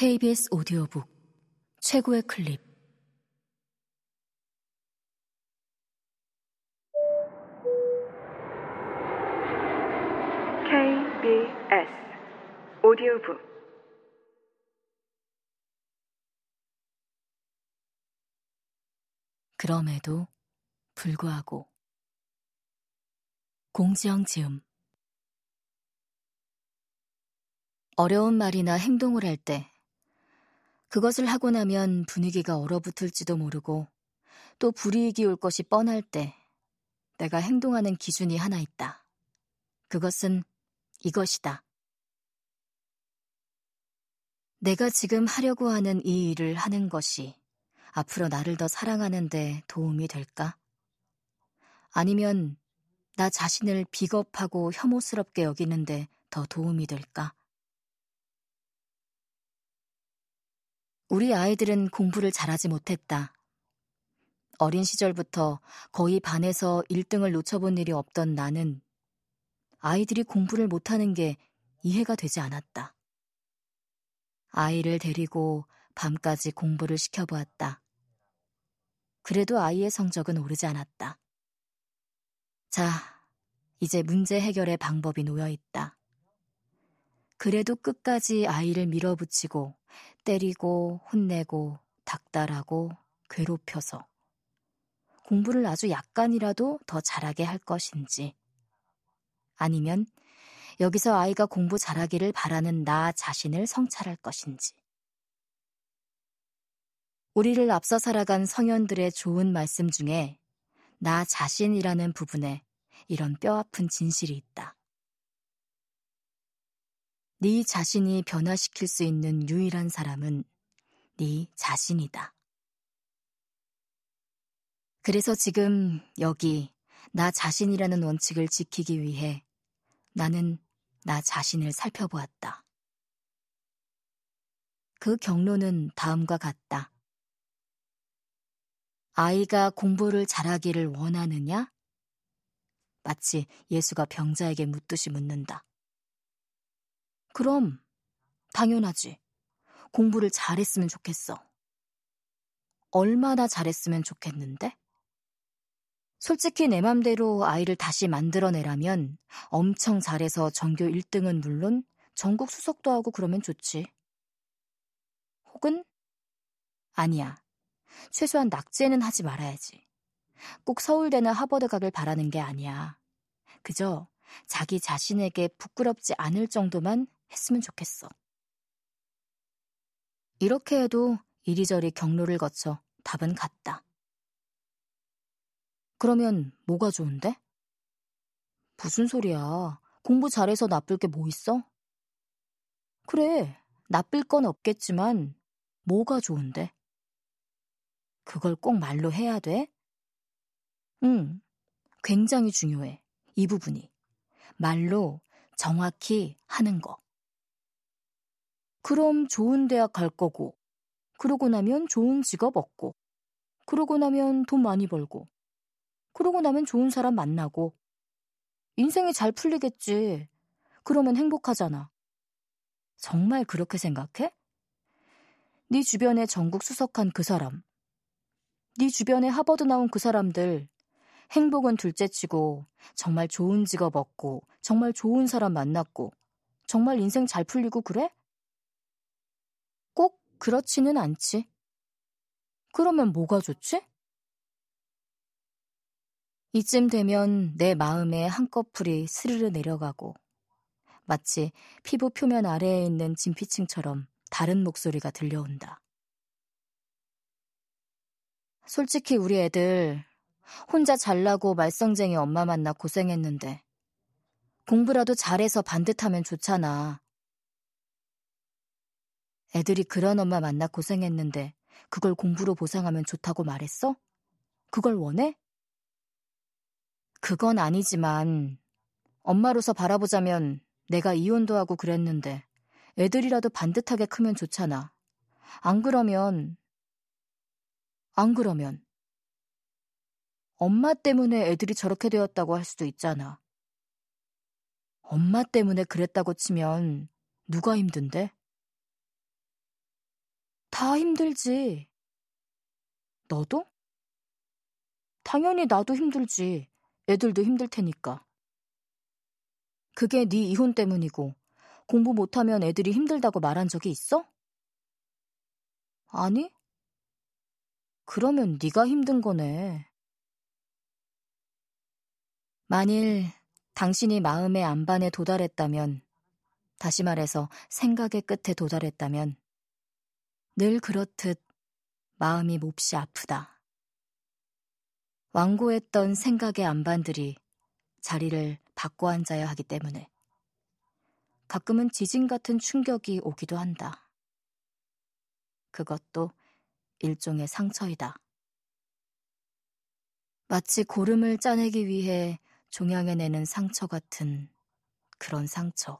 KBS 오디오북 최고의 클립. KBS 오디오북. 그럼에도 불구하고 공지영 지음. 어려운 말이나 행동을 할 때 그것을 하고 나면 분위기가 얼어붙을지도 모르고 또 불이익이 올 것이 뻔할 때 내가 행동하는 기준이 하나 있다. 그것은 이것이다. 내가 지금 하려고 하는 이 일을 하는 것이 앞으로 나를 더 사랑하는데 도움이 될까? 아니면 나 자신을 비겁하고 혐오스럽게 여기는데 더 도움이 될까? 우리 아이들은 공부를 잘하지 못했다. 어린 시절부터 거의 반에서 1등을 놓쳐본 일이 없던 나는 아이들이 공부를 못하는 게 이해가 되지 않았다. 아이를 데리고 밤까지 공부를 시켜보았다. 그래도 아이의 성적은 오르지 않았다. 자, 이제 문제 해결의 방법이 놓여 있다. 그래도 끝까지 아이를 밀어붙이고 때리고 혼내고 닥달하고 괴롭혀서 공부를 아주 약간이라도 더 잘하게 할 것인지 아니면 여기서 아이가 공부 잘하기를 바라는 나 자신을 성찰할 것인지 우리를 앞서 살아간 성현들의 좋은 말씀 중에 나 자신이라는 부분에 이런 뼈아픈 진실이 있다. 네 자신이 변화시킬 수 있는 유일한 사람은 네 자신이다. 그래서 지금 여기 나 자신이라는 원칙을 지키기 위해 나는 나 자신을 살펴보았다. 그 경로는 다음과 같다. 아이가 공부를 잘하기를 원하느냐? 마치 예수가 병자에게 묻듯이 묻는다. 그럼, 당연하지. 공부를 잘했으면 좋겠어. 얼마나 잘했으면 좋겠는데? 솔직히 내 맘대로 아이를 다시 만들어내라면 엄청 잘해서 전교 1등은 물론 전국 수석도 하고 그러면 좋지. 혹은 아니야. 최소한 낙제는 하지 말아야지. 꼭 서울대나 하버드 가길 바라는 게 아니야. 그저 자기 자신에게 부끄럽지 않을 정도만 했으면 좋겠어. 이렇게 해도 이리저리 경로를 거쳐 답은 같다. 그러면 뭐가 좋은데? 무슨 소리야. 공부 잘해서 나쁠 게 뭐 있어? 그래, 나쁠 건 없겠지만 뭐가 좋은데? 그걸 꼭 말로 해야 돼? 응, 굉장히 중요해. 이 부분이. 말로 정확히 하는 거. 그럼 좋은 대학 갈 거고, 그러고 나면 좋은 직업 얻고, 그러고 나면 돈 많이 벌고, 그러고 나면 좋은 사람 만나고, 인생이 잘 풀리겠지. 그러면 행복하잖아. 정말 그렇게 생각해? 네 주변에 전국 수석한 그 사람, 네 주변에 하버드 나온 그 사람들 행복은 둘째치고 정말 좋은 직업 얻고 정말 좋은 사람 만났고 정말 인생 잘 풀리고 그래? 꼭 그렇지는 않지. 그러면 뭐가 좋지? 이쯤 되면 내 마음에 한꺼풀이 스르르 내려가고 마치 피부 표면 아래에 있는 진피층처럼 다른 목소리가 들려온다. 솔직히 우리 애들 혼자 잘나고 말썽쟁이 엄마 만나 고생했는데 공부라도 잘해서 반듯하면 좋잖아. 애들이 그런 엄마 만나 고생했는데 그걸 공부로 보상하면 좋다고 말했어? 그걸 원해? 그건 아니지만 엄마로서 바라보자면 내가 이혼도 하고 그랬는데 애들이라도 반듯하게 크면 좋잖아. 안 그러면 안 그러면 엄마 때문에 애들이 저렇게 되었다고 할 수도 있잖아. 엄마 때문에 그랬다고 치면 누가 힘든데? 다 힘들지. 너도? 당연히 나도 힘들지. 애들도 힘들 테니까. 그게 네 이혼 때문이고 공부 못하면 애들이 힘들다고 말한 적이 있어? 아니? 그러면 네가 힘든 거네. 만일 당신이 마음의 안반에 도달했다면, 다시 말해서 생각의 끝에 도달했다면, 늘 그렇듯 마음이 몹시 아프다. 완고했던 생각의 안반들이 자리를 바꿔 앉아야 하기 때문에 가끔은 지진 같은 충격이 오기도 한다. 그것도 일종의 상처이다. 마치 고름을 짜내기 위해 종양에 내는 상처 같은 그런 상처.